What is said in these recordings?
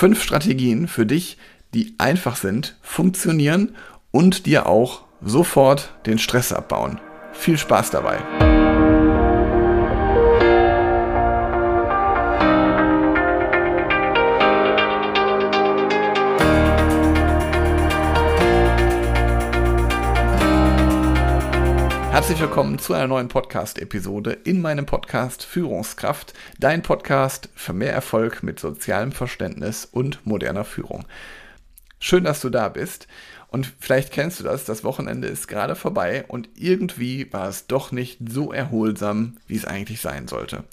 Fünf Strategien für dich, die einfach sind, funktionieren und dir auch sofort den Stress abbauen. Viel Spaß dabei! Herzlich willkommen zu einer neuen Podcast-Episode in meinem Podcast Führungskraft, dein Podcast für mehr Erfolg mit sozialem Verständnis und moderner Führung. Schön, dass du da bist und vielleicht kennst du das, das Wochenende ist gerade vorbei und irgendwie war es doch nicht so erholsam, wie es eigentlich sein sollte.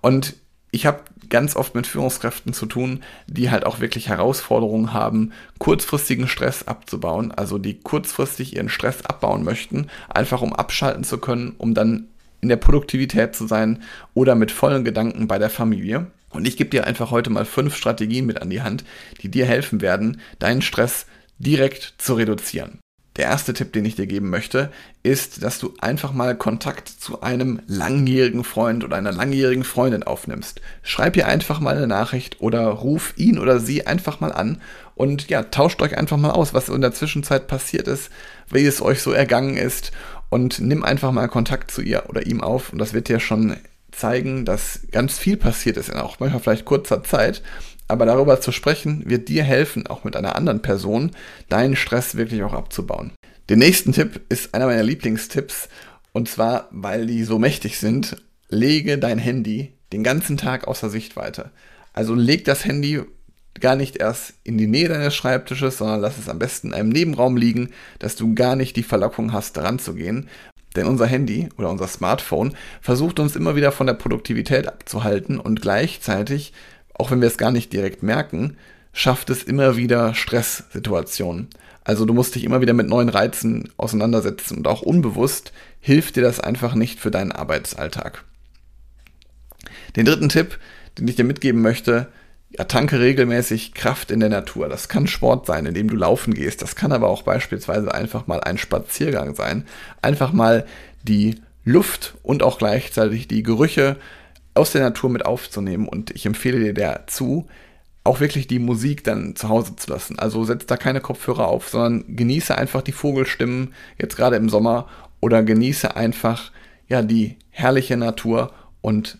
Und ich habe ganz oft mit Führungskräften zu tun, die halt auch wirklich Herausforderungen haben, kurzfristigen Stress abzubauen, also die kurzfristig ihren Stress abbauen möchten, einfach um abschalten zu können, um dann in der Produktivität zu sein oder mit vollen Gedanken bei der Familie. Und ich gebe dir einfach heute mal fünf Strategien mit an die Hand, die dir helfen werden, deinen Stress direkt zu reduzieren. Der erste Tipp, den ich dir geben möchte, ist, dass du einfach mal Kontakt zu einem langjährigen Freund oder einer langjährigen Freundin aufnimmst. Schreib ihr einfach mal eine Nachricht oder ruf ihn oder sie einfach mal an und ja, tauscht euch einfach mal aus, was in der Zwischenzeit passiert ist, wie es euch so ergangen ist und nimm einfach mal Kontakt zu ihr oder ihm auf und das wird dir schon zeigen, dass ganz viel passiert ist, in auch manchmal vielleicht kurzer Zeit aber darüber zu sprechen, wird dir helfen, auch mit einer anderen Person, deinen Stress wirklich auch abzubauen. Der nächste Tipp ist einer meiner Lieblingstipps. Und zwar, weil die so mächtig sind, lege dein Handy den ganzen Tag außer Sichtweite. Also leg das Handy gar nicht erst in die Nähe deines Schreibtisches, sondern lass es am besten in einem Nebenraum liegen, dass du gar nicht die Verlockung hast, daran zu gehen. Denn unser Handy oder unser Smartphone versucht uns immer wieder von der Produktivität abzuhalten und gleichzeitig auch wenn wir es gar nicht direkt merken, schafft es immer wieder Stresssituationen. Also du musst dich immer wieder mit neuen Reizen auseinandersetzen und auch unbewusst hilft dir das einfach nicht für deinen Arbeitsalltag. Den dritten Tipp, den ich dir mitgeben möchte, ja, tanke regelmäßig Kraft in der Natur. Das kann Sport sein, indem du laufen gehst. Das kann aber auch beispielsweise einfach mal ein Spaziergang sein. Einfach mal die Luft und auch gleichzeitig die Gerüche aus der Natur mit aufzunehmen. Und ich empfehle dir dazu, auch wirklich die Musik dann zu Hause zu lassen. Also setz da keine Kopfhörer auf, sondern genieße einfach die Vogelstimmen, jetzt gerade im Sommer, oder genieße einfach ja die herrliche Natur und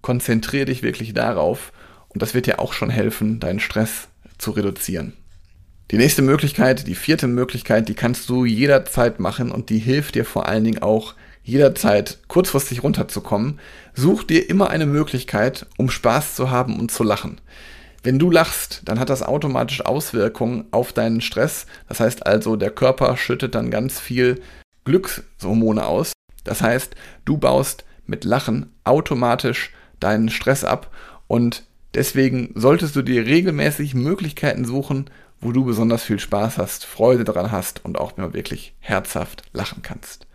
konzentriere dich wirklich darauf. Und das wird dir auch schon helfen, deinen Stress zu reduzieren. Die nächste Möglichkeit, die vierte Möglichkeit, die kannst du jederzeit machen und die hilft dir vor allen Dingen auch jederzeit kurzfristig runterzukommen, such dir immer eine Möglichkeit, um Spaß zu haben und zu lachen. Wenn du lachst, dann hat das automatisch Auswirkungen auf deinen Stress. Das heißt also, der Körper schüttet dann ganz viel Glückshormone aus. Das heißt, du baust mit Lachen automatisch deinen Stress ab und deswegen solltest du dir regelmäßig Möglichkeiten suchen, wo du besonders viel Spaß hast, Freude daran hast und auch mal wirklich herzhaft lachen kannst.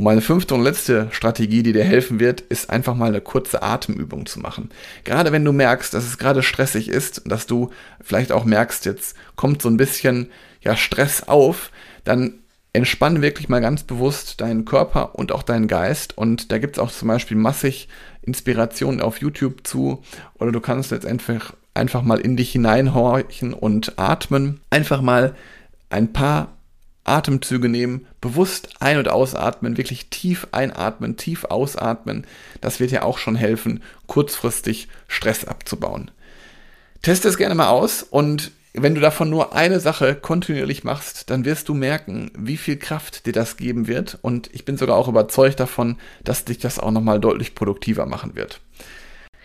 Und meine fünfte und letzte Strategie, die dir helfen wird, ist einfach mal eine kurze Atemübung zu machen. Gerade wenn du merkst, dass es gerade stressig ist, dass du vielleicht auch merkst, jetzt kommt so ein bisschen ja, Stress auf, dann entspann wirklich mal ganz bewusst deinen Körper und auch deinen Geist. Und da gibt es auch zum Beispiel massig Inspirationen auf YouTube zu. Oder du kannst jetzt einfach, einfach mal in dich hineinhorchen und atmen. Einfach mal ein paar Atemzüge nehmen, bewusst ein- und ausatmen, wirklich tief einatmen, tief ausatmen. Das wird ja auch schon helfen, kurzfristig Stress abzubauen. Teste es gerne mal aus und wenn du davon nur eine Sache kontinuierlich machst, dann wirst du merken, wie viel Kraft dir das geben wird und ich bin sogar auch überzeugt davon, dass dich das auch nochmal deutlich produktiver machen wird.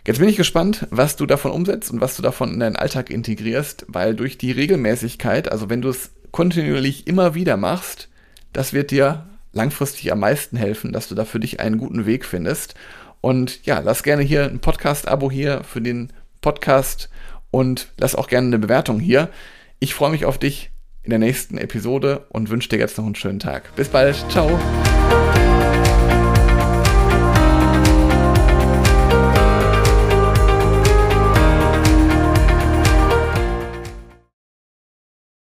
Jetzt bin ich gespannt, was du davon umsetzt und was du davon in deinen Alltag integrierst, weil durch die Regelmäßigkeit, also wenn du es kontinuierlich immer wieder machst, das wird dir langfristig am meisten helfen, dass du da für dich einen guten Weg findest. Und ja, lass gerne hier ein Podcast-Abo hier für den Podcast und lass auch gerne eine Bewertung hier. Ich freue mich auf dich in der nächsten Episode und wünsche dir jetzt noch einen schönen Tag. Bis bald. Ciao.